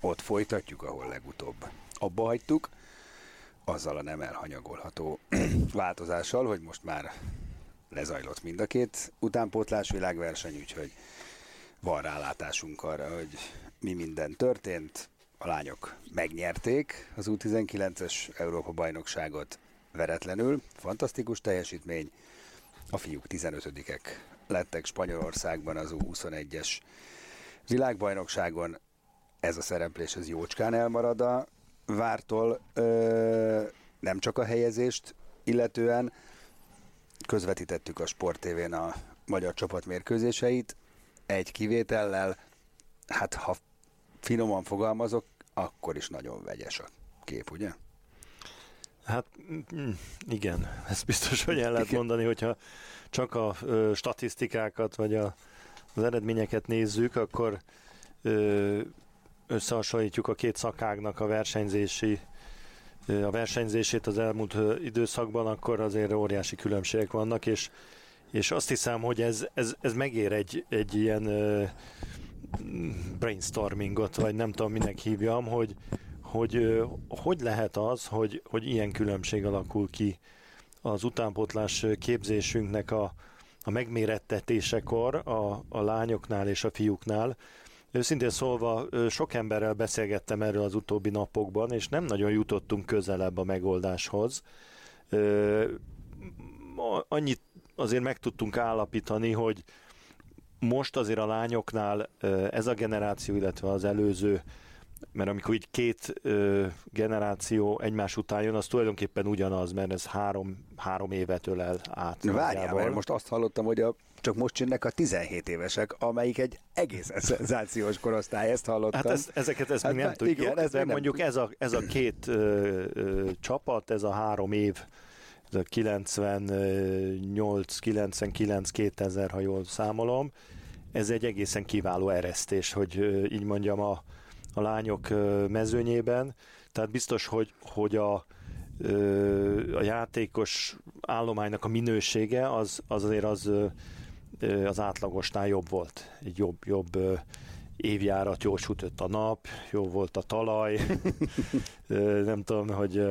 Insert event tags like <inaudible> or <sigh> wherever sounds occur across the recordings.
ott folytatjuk, ahol legutóbb abba hagytuk, azzal a nem elhanyagolható <clears throat> változással, hogy most már lezajlott mind a két utánpótlás világverseny, úgyhogy van rálátásunk arra, hogy mi minden történt. A lányok megnyerték az U19-es Európa-bajnokságot veretlenül, fantasztikus teljesítmény. A fiúk 15-ek lettek Spanyolországban az U21-es világbajnokságon. Ez a szereplés az jócskán elmarad a vártól, ö, nem csak a helyezést illetően, közvetítettük a Sport TV-n a magyar csapat mérkőzéseit, egy kivétellel, hát ha finoman fogalmazok, akkor is nagyon vegyes a kép, ugye? Hát mm, igen, ezt biztos, hogy el lehet mondani, hogyha csak a ö, statisztikákat vagy a, az eredményeket nézzük, akkor ö, összehasonlítjuk a két szakágnak a versenyzési a versenyzését az elmúlt időszakban, akkor azért óriási különbségek vannak, és, és azt hiszem, hogy ez, ez, ez megér egy, egy ilyen brainstormingot, vagy nem tudom, minek hívjam, hogy hogy, hogy lehet az, hogy, hogy ilyen különbség alakul ki az utánpotlás képzésünknek a, a megmérettetésekor a, a lányoknál és a fiúknál, Őszintén szólva, sok emberrel beszélgettem erről az utóbbi napokban, és nem nagyon jutottunk közelebb a megoldáshoz. Annyit azért meg tudtunk állapítani, hogy most azért a lányoknál ez a generáció, illetve az előző, mert amikor így két ö, generáció egymás után jön, az tulajdonképpen ugyanaz, mert ez három, három évet ölel át. Várjál, mert most azt hallottam, hogy a csak most jönnek a 17 évesek, amelyik egy egész szenzációs korosztály, ezt hallottam. Hát ez, ezeket ezt hát, még nem tudjuk, igen, ez de mondjuk nem... ez, a, ez a két ö, ö, csapat, ez a három év, ez a 98, 99, 2000, ha jól számolom, ez egy egészen kiváló eresztés, hogy ö, így mondjam a, a lányok mezőnyében, tehát biztos, hogy, hogy a, a játékos állománynak a minősége az, az azért az az átlagosnál jobb volt. Egy jobb, jobb évjárat, jól sütött a nap, jó volt a talaj, <laughs> nem tudom, hogy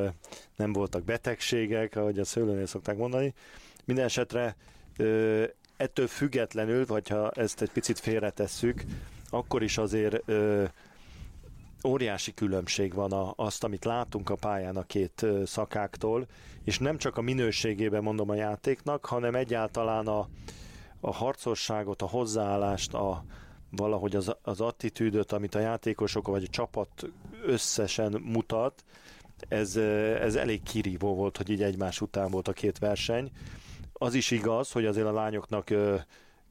nem voltak betegségek, ahogy a szőlőnél szokták mondani. Minden esetre ettől függetlenül, vagy ha ezt egy picit félretesszük, akkor is azért óriási különbség van a, azt, amit látunk a pályán a két szakáktól, és nem csak a minőségében mondom a játéknak, hanem egyáltalán a, a harcosságot, a hozzáállást, a, valahogy az, az attitűdöt, amit a játékosok vagy a csapat összesen mutat, ez, ez elég kirívó volt, hogy így egymás után volt a két verseny. Az is igaz, hogy azért a lányoknak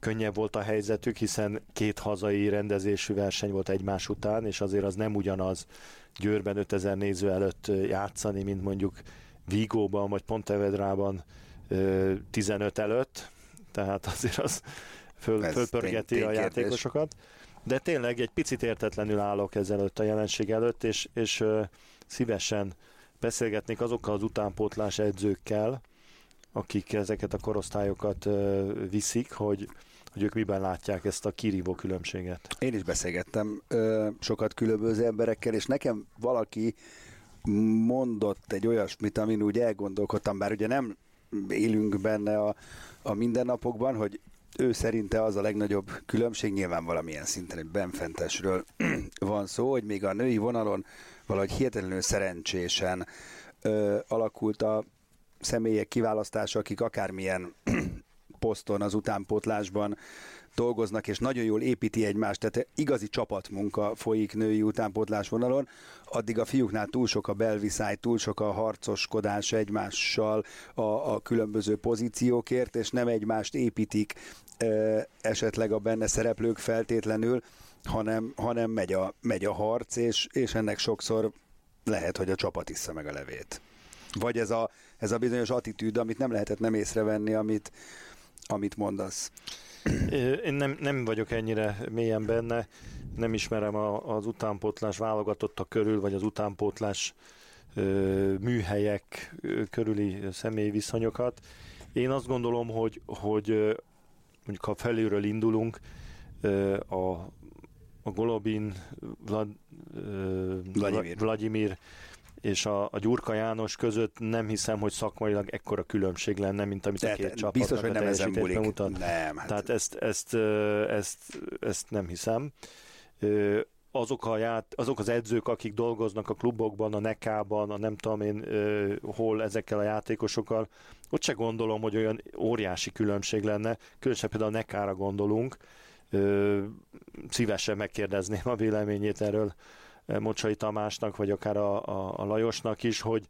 könnyebb volt a helyzetük, hiszen két hazai rendezésű verseny volt egymás után, és azért az nem ugyanaz Győrben 5000 néző előtt játszani, mint mondjuk Vigóban vagy Pontevedrában 15 előtt, tehát azért az föl, fölpörgeti tény, a játékosokat. De tényleg egy picit értetlenül állok ezelőtt a jelenség előtt, és, és uh, szívesen beszélgetnék azokkal az utánpótlás edzőkkel, akik ezeket a korosztályokat uh, viszik, hogy, hogy ők miben látják ezt a kirívó különbséget. Én is beszélgettem ö, sokat különböző emberekkel, és nekem valaki mondott egy olyasmit, amin úgy elgondolkodtam, bár ugye nem élünk benne a, a mindennapokban, hogy ő szerinte az a legnagyobb különbség, nyilván valamilyen szinten egy benfentesről <clears throat> van szó, hogy még a női vonalon valahogy hihetetlenül szerencsésen ö, alakult a személyek kiválasztása, akik akármilyen <clears throat> poszton az utánpótlásban dolgoznak, és nagyon jól építi egymást, tehát igazi csapatmunka folyik női utánpótlás vonalon, addig a fiúknál túl sok a belviszály, túl sok a harcoskodás egymással a, a különböző pozíciókért, és nem egymást építik esetleg a benne szereplők feltétlenül, hanem, hanem megy, a, megy a harc, és, és ennek sokszor lehet, hogy a csapat iszza meg a levét. Vagy ez a, ez a bizonyos attitűd, amit nem lehetett nem észrevenni, amit, amit mondasz. Én nem, nem vagyok ennyire mélyen benne, nem ismerem a, az utánpótlás válogatottak körül, vagy az utánpótlás ö, műhelyek körüli személyi viszonyokat. Én azt gondolom, hogy, hogy mondjuk ha felülről indulunk, a, a Golobin, Vlad, Vladimir. Vladimir és a, a Gyurka János között nem hiszem, hogy szakmailag ekkora különbség lenne, mint amit a két csapat Biztos, hogy nem ezen múlik. Mutat. Nem, hát. Tehát ezt, ezt, ezt, ezt nem hiszem. Azok, a ját, azok az edzők, akik dolgoznak a klubokban, a nekában, a nem tudom én hol ezekkel a játékosokkal, ott se gondolom, hogy olyan óriási különbség lenne, különösen például a nekára gondolunk, szívesen megkérdezném a véleményét erről Mocsai Tamásnak, vagy akár a, a, a Lajosnak is, hogy,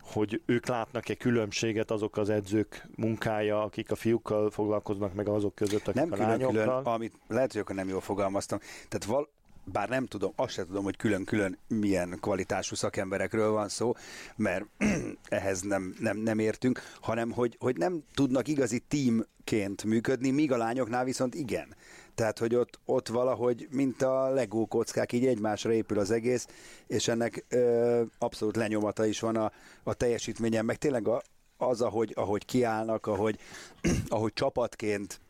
hogy ők látnak-e különbséget azok az edzők munkája, akik a fiúkkal foglalkoznak, meg azok között, akik nem a külön. Külön, amit lehet, hogy akkor nem jól fogalmaztam. Tehát val, bár nem tudom, azt sem tudom, hogy külön-külön milyen kvalitású szakemberekről van szó, mert <clears throat> ehhez nem, nem, nem értünk, hanem hogy, hogy nem tudnak igazi teamként működni, míg a lányoknál viszont igen. Tehát, hogy ott, ott valahogy, mint a legó kockák, így egymásra épül az egész, és ennek ö, abszolút lenyomata is van a, a teljesítményen, meg tényleg a, az, ahogy, ahogy kiállnak, ahogy, <clears throat> ahogy csapatként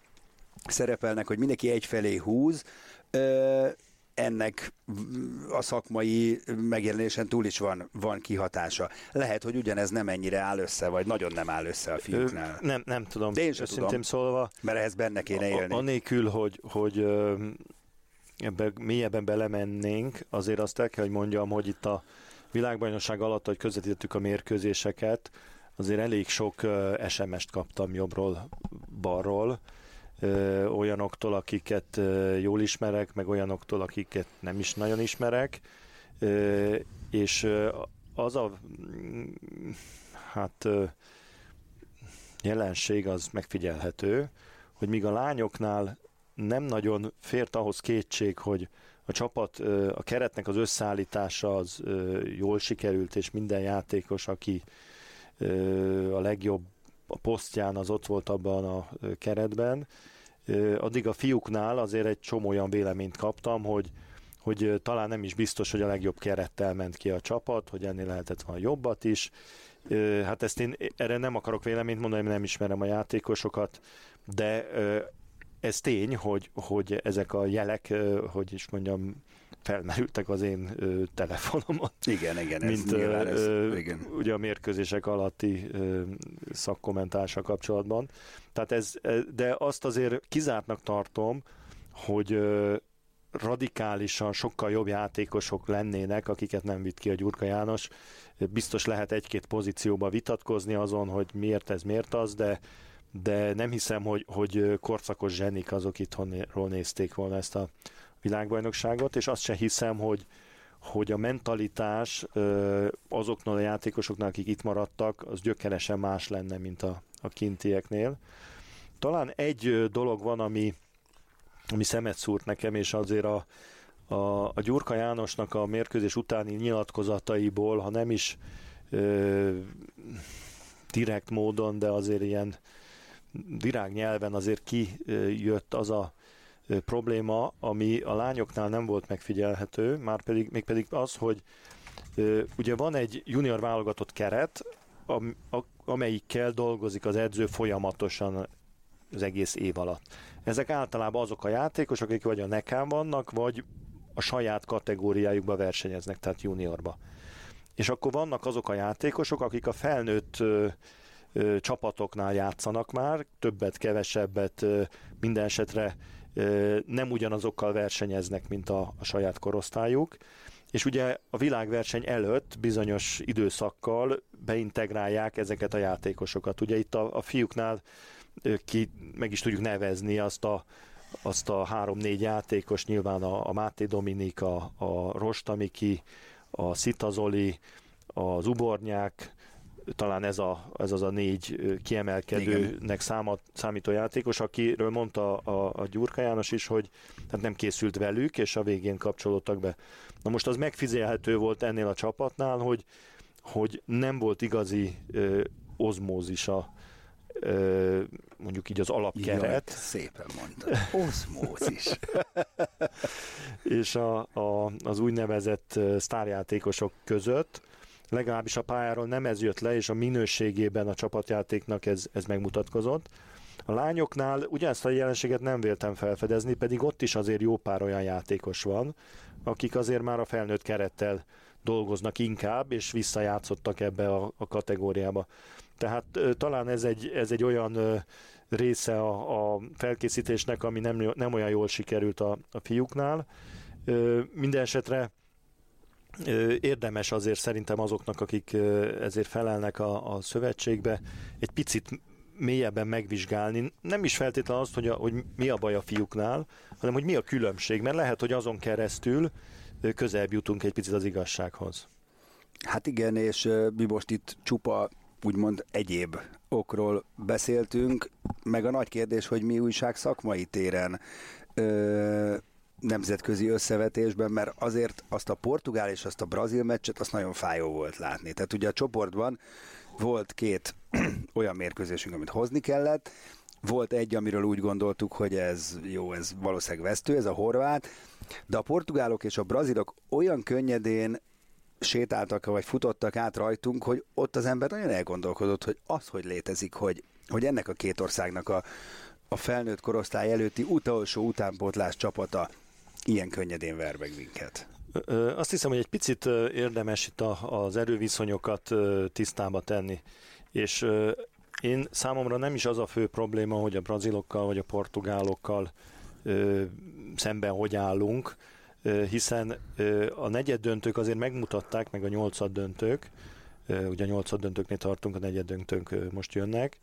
szerepelnek, hogy mindenki egyfelé húz, ö, ennek a szakmai megjelenésen túl is van, van kihatása. Lehet, hogy ugyanez nem ennyire áll össze, vagy nagyon nem áll össze a fiúknál. Nem, nem tudom. De én sem tudom, szólva. Mert ehhez benne kéne élni. Anélkül, hogy, hogy ebbe mélyebben belemennénk, azért azt el kell, hogy mondjam, hogy itt a világbajnokság alatt, hogy közvetítettük a mérkőzéseket, azért elég sok SMS-t kaptam jobbról, balról, ö, olyanoktól, akiket ö, jól ismerek, meg olyanoktól, akiket nem is nagyon ismerek, ö, és ö, az a hát ö, jelenség az megfigyelhető, hogy míg a lányoknál nem nagyon fért ahhoz kétség, hogy a csapat, a keretnek az összeállítása az jól sikerült, és minden játékos, aki a legjobb a posztján az ott volt abban a keretben. Addig a fiúknál azért egy csomó olyan véleményt kaptam, hogy hogy talán nem is biztos, hogy a legjobb kerettel ment ki a csapat, hogy ennél lehetett volna jobbat is. Hát ezt én erre nem akarok véleményt mondani, mert nem ismerem a játékosokat, de ez tény, hogy, hogy ezek a jelek, hogy is mondjam, felmerültek az én ö, telefonomon. Igen, igen, mint, ez ez, ö, igen. ugye a mérkőzések alatti ö, szakkommentása kapcsolatban. Tehát ez, de azt azért kizártnak tartom, hogy ö, radikálisan sokkal jobb játékosok lennének, akiket nem vitt ki a Gyurka János. Biztos lehet egy-két pozícióba vitatkozni azon, hogy miért ez, miért az, de de nem hiszem, hogy, hogy korszakos zsenik azok itthonról nézték volna ezt a világbajnokságot, és azt se hiszem, hogy, hogy a mentalitás azoknál a játékosoknál, akik itt maradtak, az gyökeresen más lenne, mint a, a kintieknél. Talán egy dolog van, ami, ami szemet szúrt nekem, és azért a, a, a Gyurka Jánosnak a mérkőzés utáni nyilatkozataiból, ha nem is ö, direkt módon, de azért ilyen virágnyelven azért kijött az a probléma, ami a lányoknál nem volt megfigyelhető, már pedig, még pedig az, hogy ugye van egy junior válogatott keret, amelyikkel dolgozik az edző folyamatosan az egész év alatt. Ezek általában azok a játékosok, akik vagy a nekán vannak, vagy a saját kategóriájukba versenyeznek, tehát juniorba. És akkor vannak azok a játékosok, akik a felnőtt ö, ö, csapatoknál játszanak már, többet, kevesebbet, ö, minden esetre nem ugyanazokkal versenyeznek, mint a, a saját korosztályuk, és ugye a világverseny előtt bizonyos időszakkal beintegrálják ezeket a játékosokat. Ugye itt a, a fiúknál ki meg is tudjuk nevezni azt a azt a három-négy játékos, nyilván a, a Máté Dominik, a, a Rostamiki, a Szitazoli, az Ubornyák, talán ez, a, ez az a négy kiemelkedőnek számat, számító játékos, akiről mondta a, a Gyurka János is, hogy hát nem készült velük, és a végén kapcsolódtak be. Na most az megfizelhető volt ennél a csapatnál, hogy, hogy nem volt igazi ö, ozmózisa ö, mondjuk így az alapkeret. Jaj, szépen mondtad. Oszmózis. <laughs> és a, a, az úgynevezett sztárjátékosok között, legalábbis a pályáról nem ez jött le, és a minőségében a csapatjátéknak ez, ez megmutatkozott. A lányoknál ugyanezt a jelenséget nem véltem felfedezni, pedig ott is azért jó pár olyan játékos van, akik azért már a felnőtt kerettel dolgoznak inkább, és visszajátszottak ebbe a, a kategóriába. Tehát talán ez egy, ez egy olyan része a, a felkészítésnek, ami nem, nem olyan jól sikerült a, a fiúknál. Minden esetre érdemes azért szerintem azoknak, akik ezért felelnek a, a szövetségbe, egy picit mélyebben megvizsgálni, nem is feltétlenül azt, hogy, a, hogy mi a baj a fiúknál, hanem hogy mi a különbség, mert lehet, hogy azon keresztül közelebb jutunk egy picit az igazsághoz. Hát igen, és mi most itt csupa úgymond egyéb okról beszéltünk, meg a nagy kérdés, hogy mi újság szakmai téren nemzetközi összevetésben, mert azért azt a portugál és azt a brazil meccset azt nagyon fájó volt látni. Tehát ugye a csoportban volt két <clears throat> olyan mérkőzésünk, amit hozni kellett, volt egy, amiről úgy gondoltuk, hogy ez jó, ez valószínűleg vesztő, ez a horvát, de a portugálok és a brazilok olyan könnyedén sétáltak vagy futottak át rajtunk, hogy ott az ember nagyon elgondolkodott, hogy az, hogy létezik, hogy, hogy ennek a két országnak a, a felnőtt korosztály előtti utolsó utánpótlás csapata ilyen könnyedén ver meg minket. Azt hiszem, hogy egy picit érdemes itt az erőviszonyokat tisztába tenni. És én számomra nem is az a fő probléma, hogy a brazilokkal vagy a portugálokkal szemben hogy állunk, hiszen a negyed döntők azért megmutatták, meg a nyolcad döntők, ugye a nyolcad döntőknél tartunk, a negyed döntők most jönnek,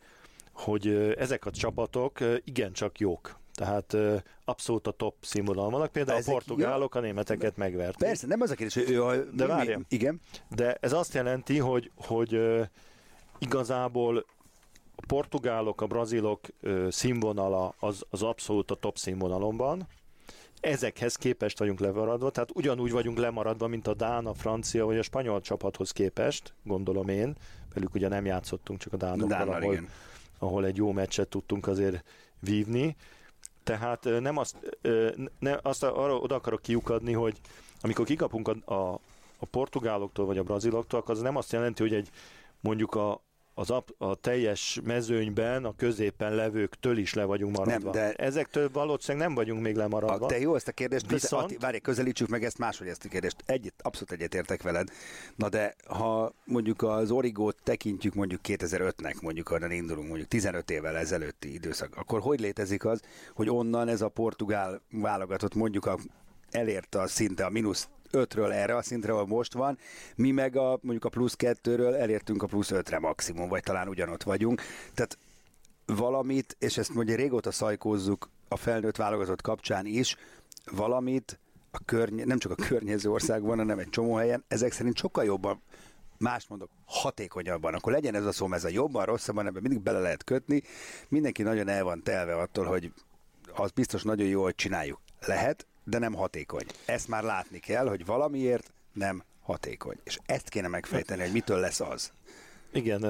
hogy ezek a csapatok igencsak jók. Tehát abszolút a top színvonalon vannak. Például Ezek, a portugálok ja, a németeket megverték. Persze, nem az a kérdés, hogy ő a... De várjam. Igen. De ez azt jelenti, hogy, hogy igazából a portugálok, a brazilok színvonala az, az abszolút a top színvonalon van, ezekhez képest vagyunk lemaradva, tehát ugyanúgy vagyunk lemaradva, mint a Dán, a francia vagy a spanyol csapathoz képest, gondolom én, velük ugye nem játszottunk, csak a Dánokkal, ahol, ahol egy jó meccset tudtunk azért vívni. Tehát nem azt, nem, azt arra oda akarok kiukadni, hogy amikor kikapunk a, a, a portugáloktól vagy a braziloktól, akkor az nem azt jelenti, hogy egy mondjuk a, az a, a teljes mezőnyben a középen levőktől is le vagyunk maradva. Nem, de Ezektől valószínűleg nem vagyunk még lemaradva. A, de jó ezt a kérdést, Viszont... Köze, várj, közelítsük meg ezt máshogy ezt a kérdést. Egyet, abszolút egyetértek veled. Na de ha mondjuk az Origót tekintjük mondjuk 2005-nek, mondjuk arra indulunk, mondjuk 15 évvel ezelőtti időszak, akkor hogy létezik az, hogy onnan ez a portugál válogatott mondjuk a elérte a szinte a mínusz 5-ről erre a szintre, ahol most van, mi meg a, mondjuk a plusz 2-ről elértünk a plusz 5-re maximum, vagy talán ugyanott vagyunk. Tehát valamit, és ezt mondja régóta szajkózzuk a felnőtt válogatott kapcsán is, valamit a környe, nem csak a környező országban, hanem egy csomó helyen, ezek szerint sokkal jobban más mondok, hatékonyabban, akkor legyen ez a szó, ez a jobban, rosszabban, ebben mindig bele lehet kötni. Mindenki nagyon el van telve attól, hogy az biztos nagyon jó, hogy csináljuk. Lehet, de nem hatékony. Ezt már látni kell, hogy valamiért nem hatékony. És ezt kéne megfejteni, hogy mitől lesz az. Igen,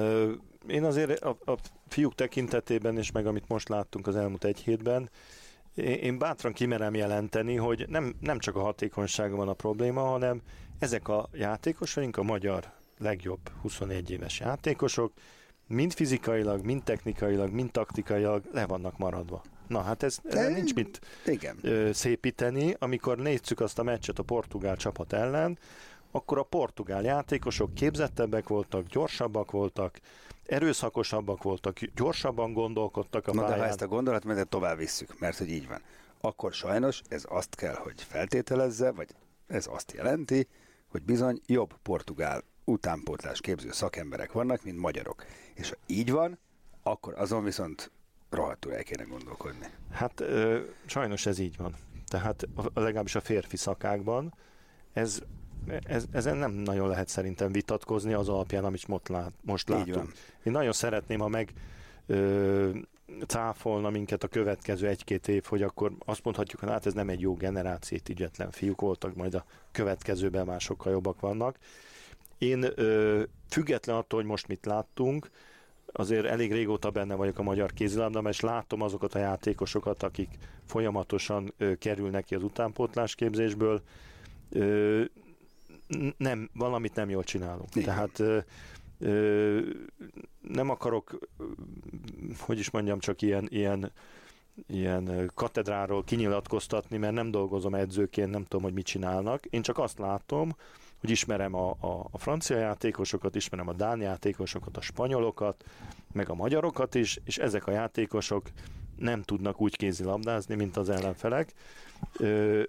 én azért a, a fiúk tekintetében, és meg amit most láttunk az elmúlt egy hétben, én bátran kimerem jelenteni, hogy nem, nem csak a hatékonysága van a probléma, hanem ezek a játékosaink, a magyar legjobb 21 éves játékosok, mind fizikailag, mind technikailag, mind taktikailag le vannak maradva. Na hát ez, ez nincs mit igen. szépíteni. Amikor nézzük azt a meccset a portugál csapat ellen, akkor a portugál játékosok képzettebbek voltak, gyorsabbak voltak, erőszakosabbak voltak, gyorsabban gondolkodtak a Na pályán. de ha ezt a gondolatmenetet tovább visszük, mert hogy így van, akkor sajnos ez azt kell, hogy feltételezze, vagy ez azt jelenti, hogy bizony jobb portugál utánpótlás képző szakemberek vannak, mint magyarok. És ha így van, akkor azon viszont rohadtul el kéne gondolkodni. Hát ö, sajnos ez így van. Tehát a, legalábbis a férfi szakákban ez, ez, ezen nem nagyon lehet szerintem vitatkozni az alapján, amit most, lát, most látunk. Én nagyon szeretném, ha meg ö, cáfolna minket a következő egy-két év, hogy akkor azt mondhatjuk, hogy hát ez nem egy jó generáció, ügyetlen fiúk voltak, majd a következőben már sokkal jobbak vannak. Én ö, független attól, hogy most mit láttunk, azért elég régóta benne vagyok a magyar kézilabdában, és látom azokat a játékosokat, akik folyamatosan ö, kerülnek ki az utánpótlás képzésből, ö, nem, valamit nem jól csinálunk. Igen. Tehát ö, ö, nem akarok, hogy is mondjam, csak ilyen, ilyen ilyen katedráról kinyilatkoztatni, mert nem dolgozom edzőként, nem tudom, hogy mit csinálnak. Én csak azt látom, hogy ismerem a, a, a francia játékosokat, ismerem a dán játékosokat, a spanyolokat, meg a magyarokat is, és ezek a játékosok nem tudnak úgy kézilabdázni, mint az ellenfelek. Ö,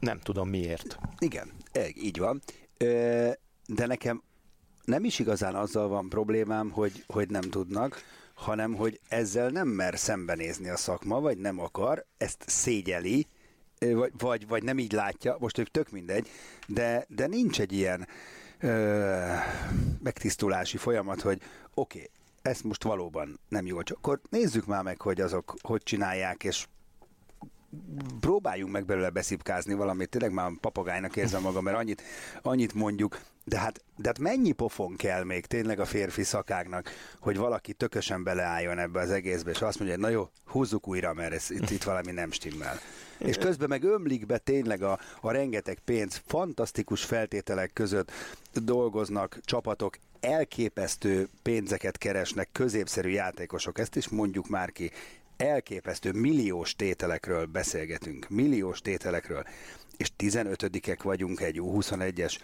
nem tudom miért. Igen, így van. Ö, de nekem nem is igazán azzal van problémám, hogy, hogy nem tudnak, hanem hogy ezzel nem mer szembenézni a szakma, vagy nem akar, ezt szégyeli, vagy, vagy, vagy nem így látja, most ők tök mindegy, de, de nincs egy ilyen ö, megtisztulási folyamat, hogy oké, okay, ezt most valóban nem jó, csak akkor nézzük már meg, hogy azok hogy csinálják, és próbáljunk meg belőle beszipkázni valamit, tényleg már papagájnak érzem magam, mert annyit, annyit mondjuk, de hát, de hát mennyi pofon kell még tényleg a férfi szakáknak, hogy valaki tökösen beleálljon ebbe az egészbe, és azt mondja, hogy na jó, húzzuk újra, mert ez, itt, itt valami nem stimmel. És közben meg ömlik be tényleg a, a rengeteg pénz, fantasztikus feltételek között dolgoznak csapatok, elképesztő pénzeket keresnek középszerű játékosok, ezt is mondjuk már ki, elképesztő milliós tételekről beszélgetünk, milliós tételekről, és 15-ek vagyunk egy U21-es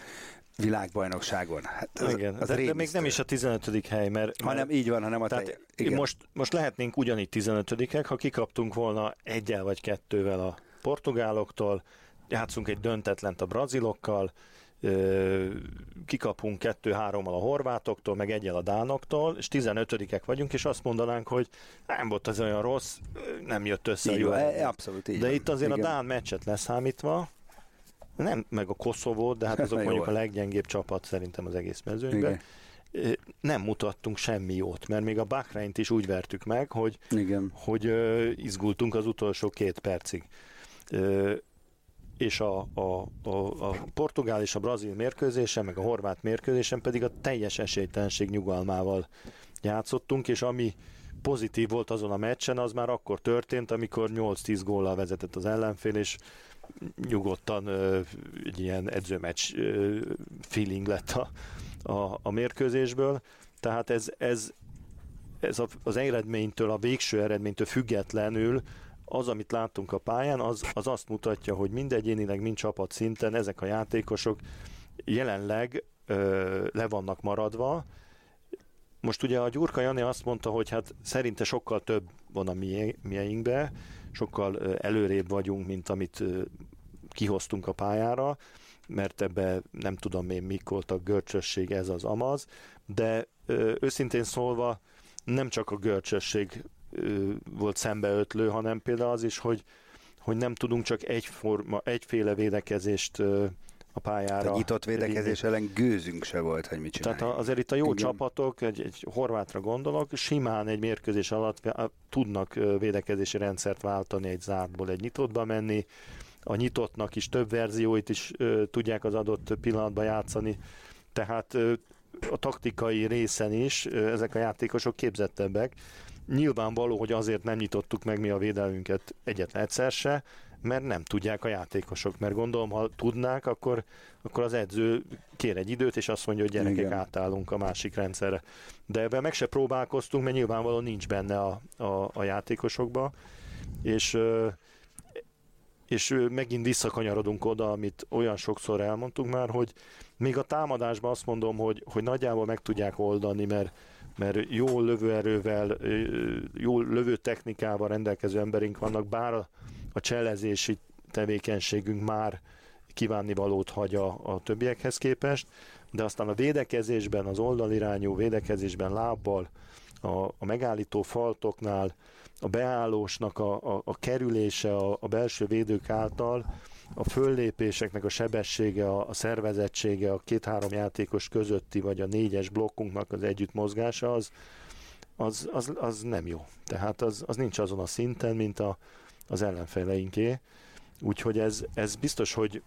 világbajnokságon. Hát az, Igen, az de, de még nem is a 15. hely, mert... hanem így van, hanem a tehát igen. Most, most lehetnénk ugyanígy 15-ek, ha kikaptunk volna egyel vagy kettővel a portugáloktól, játszunk egy döntetlent a brazilokkal, kikapunk kettő-hárommal a horvátoktól, meg egyel a dánoktól, és 15-ek vagyunk, és azt mondanánk, hogy nem volt az olyan rossz, nem jött össze így jó. E, abszolút így De van. itt azért Igen. a Dán meccset leszámítva, nem, meg a Koszovó, de hát <laughs> azok mondjuk a leggyengébb csapat szerintem az egész mezőnyben. Igen. Nem mutattunk semmi jót, mert még a Bahreint is úgy vertük meg, hogy, Igen. hogy izgultunk az utolsó két percig. És a, a, a, a portugál és a brazil mérkőzésen, meg a horvát mérkőzésen pedig a teljes esélytelenség nyugalmával játszottunk, és ami pozitív volt azon a meccsen, az már akkor történt, amikor 8-10 góllal vezetett az ellenfél, és nyugodtan egy ilyen edzőmeccs feeling lett a, a, a mérkőzésből. Tehát ez, ez, ez az eredménytől, a végső eredménytől függetlenül az, amit láttunk a pályán, az, az azt mutatja, hogy mind egyénileg, mind csapat szinten ezek a játékosok jelenleg ö, le vannak maradva. Most ugye a Gyurka Jani azt mondta, hogy hát szerinte sokkal több van a mieinkbe, sokkal előrébb vagyunk, mint amit kihoztunk a pályára, mert ebbe nem tudom én mik voltak görcsösség, ez az amaz, de őszintén szólva nem csak a görcsösség volt szembeötlő, hanem például az is, hogy, hogy nem tudunk csak egyforma, egyféle védekezést a pályára. A nyitott védekezés ellen gőzünk se volt, hogy mit csináljuk. Tehát azért itt a jó Igen. csapatok, egy, egy horvátra gondolok, simán egy mérkőzés alatt tudnak védekezési rendszert váltani egy zártból egy nyitottba menni, a nyitottnak is több verzióit is ö, tudják az adott pillanatban játszani, tehát ö, a taktikai részen is ö, ezek a játékosok képzettebbek. Nyilvánvaló, hogy azért nem nyitottuk meg mi a védelmünket egyetlen egyszer se, mert nem tudják a játékosok, mert gondolom, ha tudnák, akkor, akkor az edző kér egy időt, és azt mondja, hogy gyerekek, Igen. átállunk a másik rendszerre. De ebben meg se próbálkoztunk, mert nyilvánvalóan nincs benne a, a, a játékosokba, és és megint visszakanyarodunk oda, amit olyan sokszor elmondtunk már, hogy még a támadásban azt mondom, hogy, hogy nagyjából meg tudják oldani, mert, mert jó lövőerővel, jó lövő technikával rendelkező emberink vannak, bár a, a cselezési tevékenységünk már kívánnivalót hagy a, a többiekhez képest, de aztán a védekezésben, az oldalirányú védekezésben lábbal, a, a megállító faltoknál, a beállósnak a, a, a kerülése a, a belső védők által, a föllépéseknek a sebessége, a, a szervezettsége, a két-három játékos közötti, vagy a négyes blokkunknak az együtt mozgása, az, az, az, az nem jó. Tehát az, az nincs azon a szinten, mint a, az ellenfeleinké. Úgyhogy ez, ez biztos, hogy,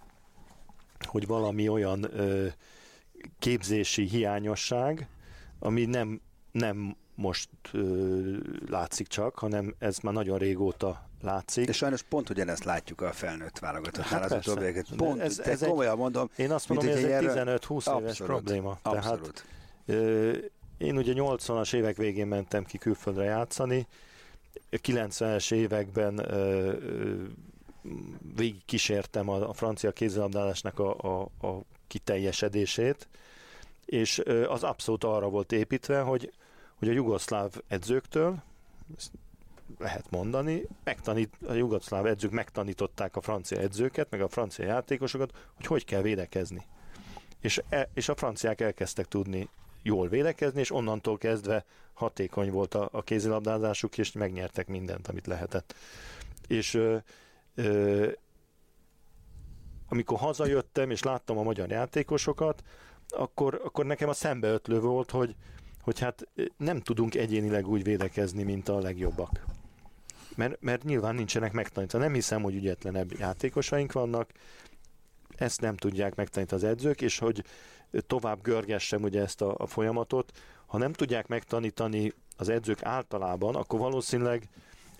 hogy valami olyan ö, képzési hiányosság, ami nem, nem most ö, látszik csak, hanem ez már nagyon régóta látszik. És sajnos pont ugyanezt látjuk a felnőtt válogatottnál hát az utóbbieket. Pont, ez, ez komolyan egy, mondom. Én azt mondom, hogy ez egy 15-20 éves probléma. Abszolút. Tehát, ö, én ugye 80-as évek végén mentem ki külföldre játszani, 90-es években ö, ö, végig kísértem a, a francia kézilabdálásnak a, a, a kiteljesedését, és az abszolút arra volt építve, hogy, hogy a jugoszláv edzőktől, ezt lehet mondani, megtanít, a jugoszláv edzők megtanították a francia edzőket, meg a francia játékosokat, hogy hogy kell védekezni. És, e, és a franciák elkezdtek tudni jól védekezni, és onnantól kezdve hatékony volt a, a kézilabdázásuk, és megnyertek mindent, amit lehetett. És ö, ö, amikor hazajöttem, és láttam a magyar játékosokat, akkor, akkor nekem a szembeötlő volt, hogy, hogy hát nem tudunk egyénileg úgy védekezni, mint a legjobbak. Mert, mert nyilván nincsenek megtanítva. Nem hiszem, hogy ügyetlenebb játékosaink vannak, ezt nem tudják megtanítani az edzők, és hogy tovább görgessem ugye ezt a, a folyamatot, ha nem tudják megtanítani az edzők általában, akkor valószínűleg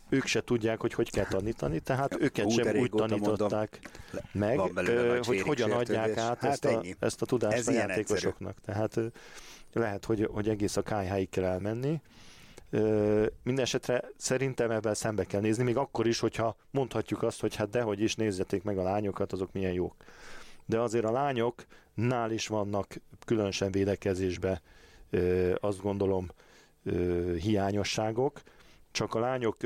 ők se tudják, hogy hogy kell tanítani, tehát ja, őket sem úgy tanították mondom, meg, hogy hogyan adják át hát ezt, a, ezt a tudást Ez a játékosoknak. Egyszerű. Tehát lehet, hogy, hogy egész a kájháig kell elmenni. Mindenesetre szerintem ebben szembe kell nézni, még akkor is, hogyha mondhatjuk azt, hogy hát dehogy is nézzeték meg a lányokat, azok milyen jók. De azért a lányoknál is vannak különösen védekezésbe azt gondolom hiányosságok, csak a lányok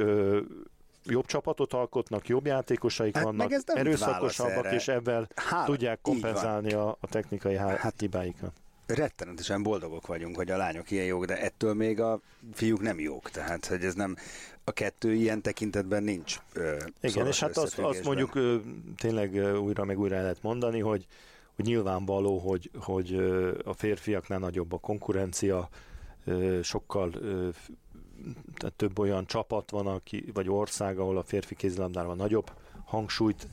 jobb csapatot alkotnak, jobb játékosaik hát vannak, erőszakosabbak, és ebben tudják kompenzálni a, a technikai hát, hibáikat rettenetesen boldogok vagyunk, hogy a lányok ilyen jók, de ettől még a fiúk nem jók. Tehát, hogy ez nem, a kettő ilyen tekintetben nincs. Ö, Igen, és hát azt, azt mondjuk ö, tényleg ö, újra meg újra lehet mondani, hogy, hogy nyilvánvaló, hogy, hogy ö, a férfiaknál nagyobb a konkurencia, ö, sokkal ö, tehát több olyan csapat van, aki, vagy ország, ahol a férfi kézilabdában nagyobb hangsúlyt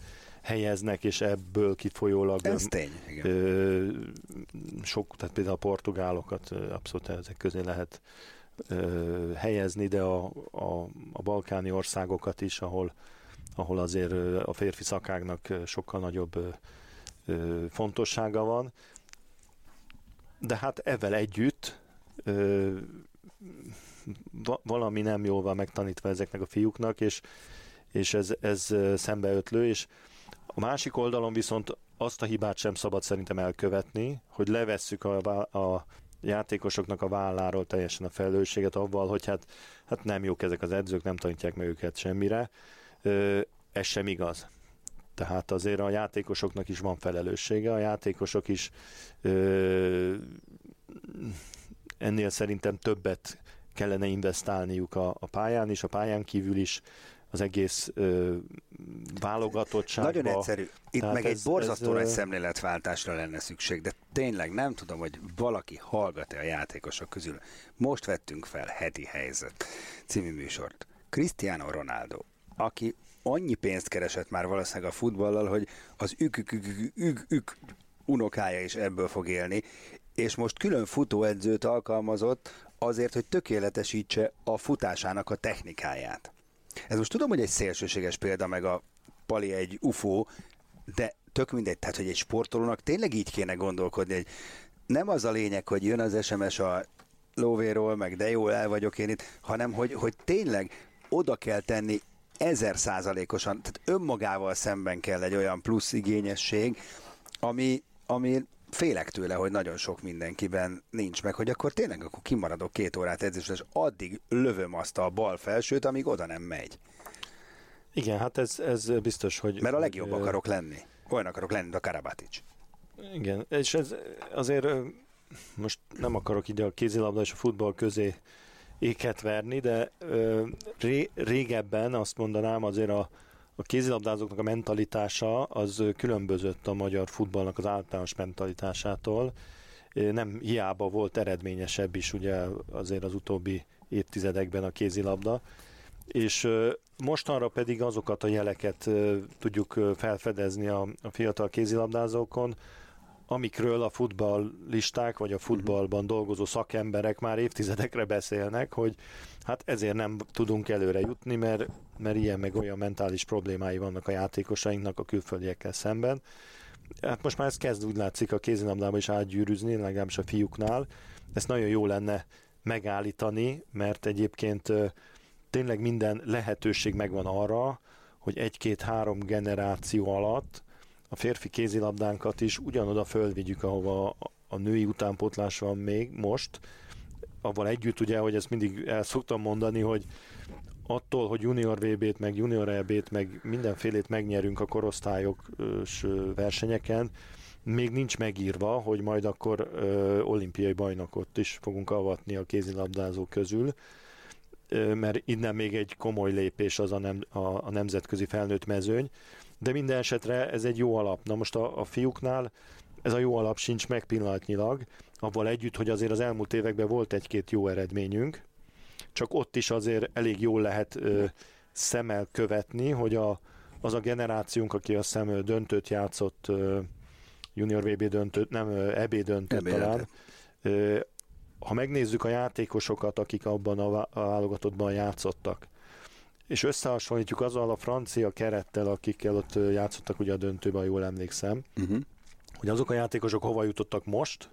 helyeznek, és ebből kifolyólag Ez tény, igen. Ö, sok, tehát például a portugálokat abszolút ezek közé lehet ö, helyezni, de a, a, a balkáni országokat is, ahol, ahol azért a férfi szakágnak sokkal nagyobb ö, fontossága van. De hát ezzel együtt ö, valami nem jól van megtanítva ezeknek a fiúknak, és, és ez, ez szembeötlő, és a másik oldalon viszont azt a hibát sem szabad szerintem elkövetni, hogy levesszük a, a játékosoknak a válláról teljesen a felelősséget avval, hogy hát, hát nem jók ezek az edzők, nem tanítják meg őket semmire. Ö, ez sem igaz. Tehát azért a játékosoknak is van felelőssége, a játékosok is ö, ennél szerintem többet kellene investálniuk a, a pályán is, a pályán kívül is, az egész ö, válogatottságba. Nagyon egyszerű. Itt Tehát meg ez, egy borzasztó nagy szemléletváltásra lenne szükség, de tényleg nem tudom, hogy valaki hallgat-e a játékosok közül. Most vettünk fel heti helyzet című műsort. Cristiano Ronaldo, aki annyi pénzt keresett már valószínűleg a futballal, hogy az ük, ük, ük, ük, ük unokája is ebből fog élni, és most külön futóedzőt alkalmazott azért, hogy tökéletesítse a futásának a technikáját. Ez most tudom, hogy egy szélsőséges példa, meg a Pali egy UFO, de tök mindegy, tehát hogy egy sportolónak tényleg így kéne gondolkodni, hogy nem az a lényeg, hogy jön az SMS a lóvéról, meg de jó el vagyok én itt, hanem hogy, hogy tényleg oda kell tenni ezer százalékosan, tehát önmagával szemben kell egy olyan plusz igényesség, ami, ami félek tőle, hogy nagyon sok mindenkiben nincs meg, hogy akkor tényleg akkor kimaradok két órát edzésre, és addig lövöm azt a bal felsőt, amíg oda nem megy. Igen, hát ez, ez biztos, hogy... Mert a legjobb hogy, akarok lenni. olyan akarok lenni, mint a Karabatics. Igen, és ez azért most nem akarok ide a kézilabda és a futball közé éket verni, de ré, régebben azt mondanám azért a, a kézilabdázóknak a mentalitása az különbözött a magyar futballnak az általános mentalitásától. Nem hiába volt eredményesebb is ugye azért az utóbbi évtizedekben a kézilabda, és mostanra pedig azokat a jeleket tudjuk felfedezni a, a fiatal kézilabdázókon, amikről a futballisták vagy a futballban dolgozó szakemberek már évtizedekre beszélnek, hogy hát ezért nem tudunk előre jutni, mert, mert ilyen meg olyan mentális problémái vannak a játékosainknak a külföldiekkel szemben. Hát most már ez kezd úgy látszik a kézilabdában is átgyűrűzni, legalábbis a fiúknál. Ezt nagyon jó lenne megállítani, mert egyébként tényleg minden lehetőség megvan arra, hogy egy-két-három generáció alatt a férfi kézilabdánkat is ugyanoda fölvigyük, ahova a női utánpótlás van még most, avval együtt ugye, hogy ezt mindig el szoktam mondani, hogy attól, hogy junior VB-t, meg junior EB-t, meg mindenfélét megnyerünk a korosztályos versenyeken, még nincs megírva, hogy majd akkor ö, olimpiai bajnokot is fogunk avatni a kézilabdázók közül, ö, mert innen még egy komoly lépés az a, nem, a, a nemzetközi felnőtt mezőny, de minden esetre ez egy jó alap. Na most a, a fiúknál ez a jó alap sincs meg pillanatnyilag, abban együtt, hogy azért az elmúlt években volt egy-két jó eredményünk, csak ott is azért elég jól lehet ö, szemmel követni, hogy a, az a generációnk, aki a szem döntőt játszott, ö, junior VB döntőt, nem EB döntőt EB talán, ö, ha megnézzük a játékosokat, akik abban a válogatottban játszottak, és összehasonlítjuk azzal a francia kerettel, akikkel ott játszottak ugye a döntőben, jól emlékszem, uh-huh. hogy azok a játékosok hova jutottak most,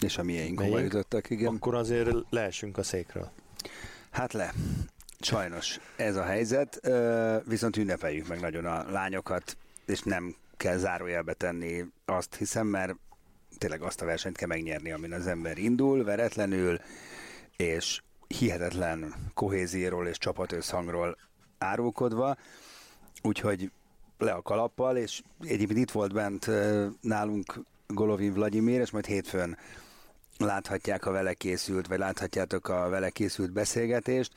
és a miénk hova jutottak, igen. Akkor azért leesünk a székről. Hát le. Sajnos ez a helyzet, viszont ünnepeljük meg nagyon a lányokat, és nem kell zárójelbe tenni azt hiszem, mert tényleg azt a versenyt kell megnyerni, amin az ember indul, veretlenül, és hihetetlen kohézióról és csapatösszhangról árulkodva, úgyhogy le a kalappal, és egyébként itt volt bent nálunk Golovin Vladimir, és majd hétfőn láthatják a vele készült, vagy láthatjátok a vele készült beszélgetést,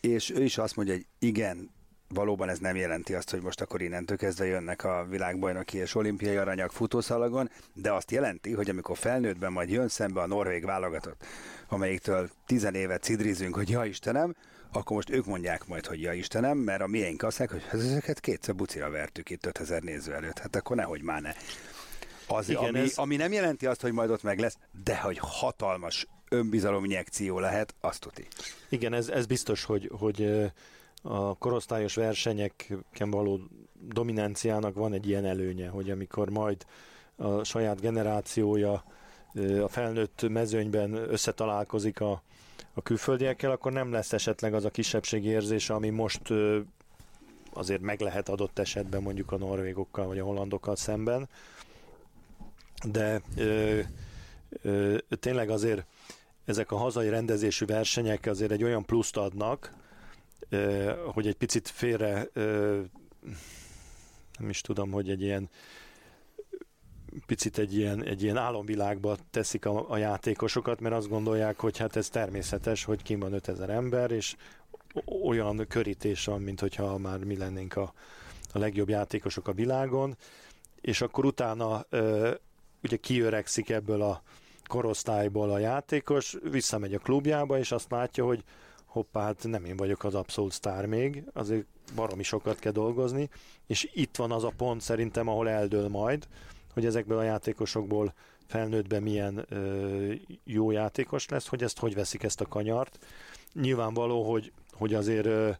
és ő is azt mondja, hogy igen, valóban ez nem jelenti azt, hogy most akkor innentől kezdve jönnek a világbajnoki és olimpiai aranyag futószalagon, de azt jelenti, hogy amikor felnőttben majd jön szembe a norvég válogatott, amelyiktől tizen évet cidrizünk, hogy ja Istenem, akkor most ők mondják majd, hogy ja Istenem, mert a miénk azt hogy ezeket kétszer bucira vertük itt 5000 néző előtt, hát akkor nehogy már ne. Az, Igen, ami, ez... ami nem jelenti azt, hogy majd ott meg lesz, de hogy hatalmas önbizalominjekció lehet, azt tuti. Igen, ez, ez biztos, hogy, hogy a korosztályos versenyeken való dominanciának van egy ilyen előnye, hogy amikor majd a saját generációja a felnőtt mezőnyben összetalálkozik a, a külföldiekkel, akkor nem lesz esetleg az a kisebbségi érzés, ami most azért meg lehet adott esetben mondjuk a norvégokkal vagy a hollandokkal szemben. De ö, ö, tényleg azért ezek a hazai rendezésű versenyek azért egy olyan pluszt adnak, hogy egy picit félre, nem is tudom, hogy egy ilyen picit egy ilyen, egy ilyen álomvilágba teszik a, a játékosokat, mert azt gondolják, hogy hát ez természetes, hogy kim van 5000 ember, és olyan körítés van, mint hogyha már mi lennénk a, a legjobb játékosok a világon, és akkor utána ugye kiöregszik ebből a korosztályból a játékos, visszamegy a klubjába, és azt látja, hogy hoppá, hát nem én vagyok az abszolút sztár még, azért baromi sokat kell dolgozni, és itt van az a pont szerintem, ahol eldől majd, hogy ezekből a játékosokból felnőttben milyen ö, jó játékos lesz, hogy ezt hogy veszik ezt a kanyart. Nyilvánvaló, hogy, hogy azért ö,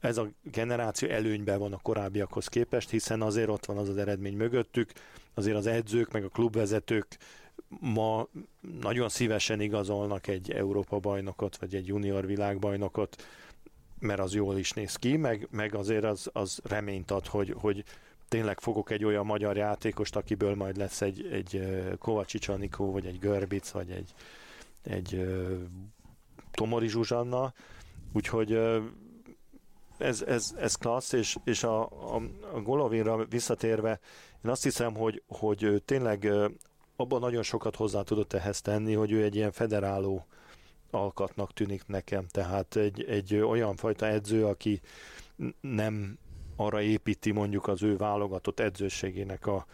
ez a generáció előnyben van a korábbiakhoz képest, hiszen azért ott van az az eredmény mögöttük, azért az edzők meg a klubvezetők ma nagyon szívesen igazolnak egy Európa bajnokot, vagy egy junior világbajnokot, mert az jól is néz ki, meg, meg azért az, az reményt ad, hogy, hogy tényleg fogok egy olyan magyar játékost, akiből majd lesz egy, egy Kovacsics Anikó, vagy egy Görbic, vagy egy, egy Tomori Zsuzsanna, úgyhogy ez, ez, ez klassz, és, és a, a, a Golovinra visszatérve, én azt hiszem, hogy, hogy tényleg abban nagyon sokat hozzá tudott ehhez tenni, hogy ő egy ilyen federáló alkatnak tűnik nekem. Tehát egy, egy olyan fajta edző, aki nem arra építi mondjuk az ő válogatott edzőségének a,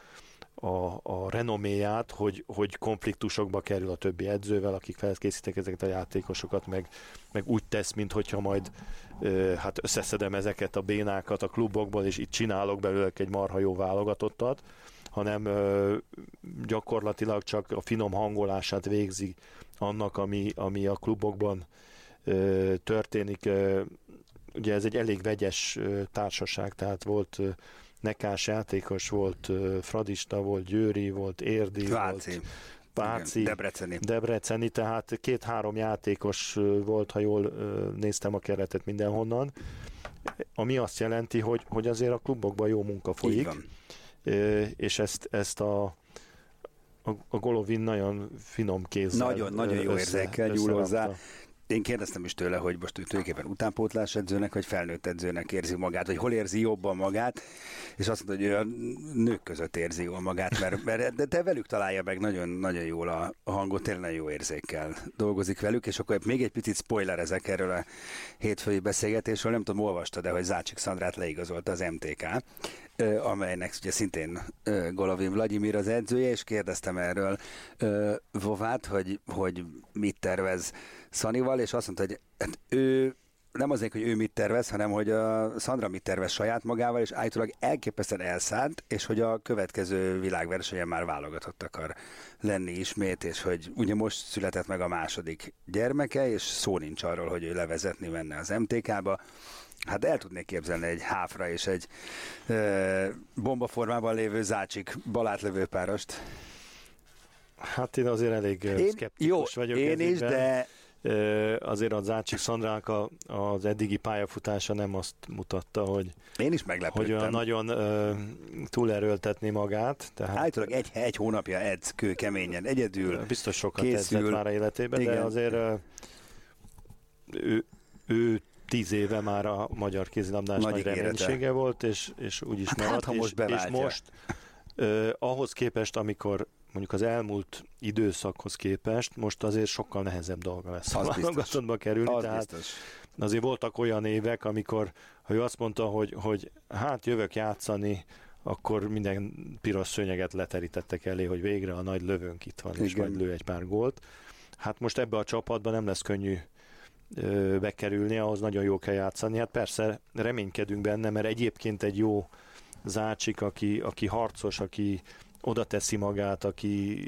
a, a renoméját, hogy, hogy konfliktusokba kerül a többi edzővel, akik felkészítik ezeket a játékosokat, meg, meg úgy tesz, mintha majd ö, hát összeszedem ezeket a bénákat a klubokból, és itt csinálok belőle egy marha jó válogatottat, hanem gyakorlatilag csak a finom hangolását végzi annak, ami, ami a klubokban történik. Ugye ez egy elég vegyes társaság, tehát volt nekás játékos, volt Fradista, volt Győri, volt Érdi, Váci. volt Váci, Debreceni. Debreceni, tehát két-három játékos volt, ha jól néztem a keretet mindenhonnan, ami azt jelenti, hogy, hogy azért a klubokban jó munka folyik, és ezt, ezt a, a, a Golovin nagyon finom kézzel Nagyon, nagyon jó érzékkel nyúl hozzá. Én kérdeztem is tőle, hogy most ő tulajdonképpen utánpótlás edzőnek, vagy felnőtt edzőnek érzi magát, vagy hol érzi jobban magát, és azt mondta, hogy ő a nők között érzi jól magát, mert, mert de te velük találja meg nagyon, nagyon jól a, a hangot, tényleg nagyon jó érzékkel dolgozik velük, és akkor még egy picit spoiler ezek erről a hétfői beszélgetésről, nem tudom, olvastad de hogy Zácsik Szandrát leigazolta az MTK, amelynek ugye szintén Golovin Vladimir az edzője, és kérdeztem erről Vovát, hogy, hogy mit tervez Szanival, és azt mondta, hogy hát ő nem azért, hogy ő mit tervez, hanem hogy a Szandra mit tervez saját magával, és állítólag elképesztően elszánt, és hogy a következő világversenyen már válogatott akar lenni ismét, és hogy ugye most született meg a második gyermeke, és szó nincs arról, hogy ő levezetni menne az MTK-ba. Hát el tudnék képzelni egy háfra és egy e, bombaformában lévő zácsik balátlövő párost. Hát én azért elég én, szkeptikus jó, vagyok. Én is, de azért az Zácsik Szandrák az eddigi pályafutása nem azt mutatta, hogy, Én is meglepődtem. hogy nagyon uh, túlerőltetni magát. Tehát, Állítólag egy, egy hónapja edz kő keményen, egyedül Biztos sokat készül. edzett már a életében, Igen. de azért uh, ő, ő tíz éve már a magyar kézilabdás nagy, nagy reménysége volt, és, és úgy is hát maradt. Hát, most és, és most uh, ahhoz képest, amikor mondjuk az elmúlt időszakhoz képest most azért sokkal nehezebb dolga lesz az a válogatottba kerülni. Az tehát biztos. azért voltak olyan évek, amikor ha ő azt mondta, hogy, hogy hát jövök játszani, akkor minden piros szőnyeget leterítettek elé, hogy végre a nagy lövőnk itt van, Igen. és majd lő egy pár gólt. Hát most ebbe a csapatba nem lesz könnyű bekerülni, ahhoz nagyon jó kell játszani. Hát persze reménykedünk benne, mert egyébként egy jó zácsik, aki, aki harcos, aki oda teszi magát, aki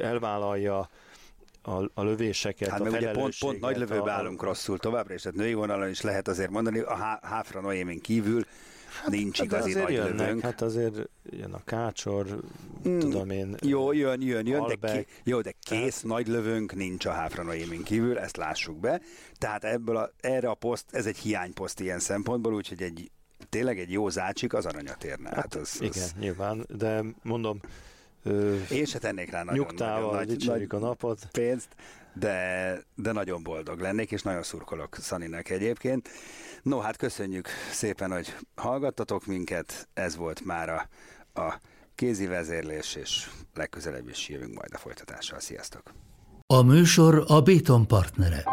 elvállalja a, a lövéseket, hát a ugye pont, pont nagy lövőbe a... állunk rosszul továbbra, és tehát női vonalon is lehet azért mondani, a Háfra Noémin kívül hát, nincs hát igazi nagy jönnek, lövőnk. Hát azért jön a kácsor, mm, tudom én. Jó, jön, jön, jön, de, ké, jó, de kész tehát... nagy lövőnk nincs a Háfra Noémin kívül, ezt lássuk be. Tehát ebből a, erre a poszt, ez egy hiányposzt ilyen szempontból, úgyhogy egy tényleg egy jó zácsik az aranyat érne. Hát, hát az, igen, az... nyilván, de mondom, Én se tennék rá nagyon, nyugtával nagyon nagy, a napot. pénzt, de, de nagyon boldog lennék, és nagyon szurkolok Szaninek egyébként. No, hát köszönjük szépen, hogy hallgattatok minket, ez volt már a, a kézi vezérlés, és legközelebb is jövünk majd a folytatással. Sziasztok! A műsor a Béton partnere.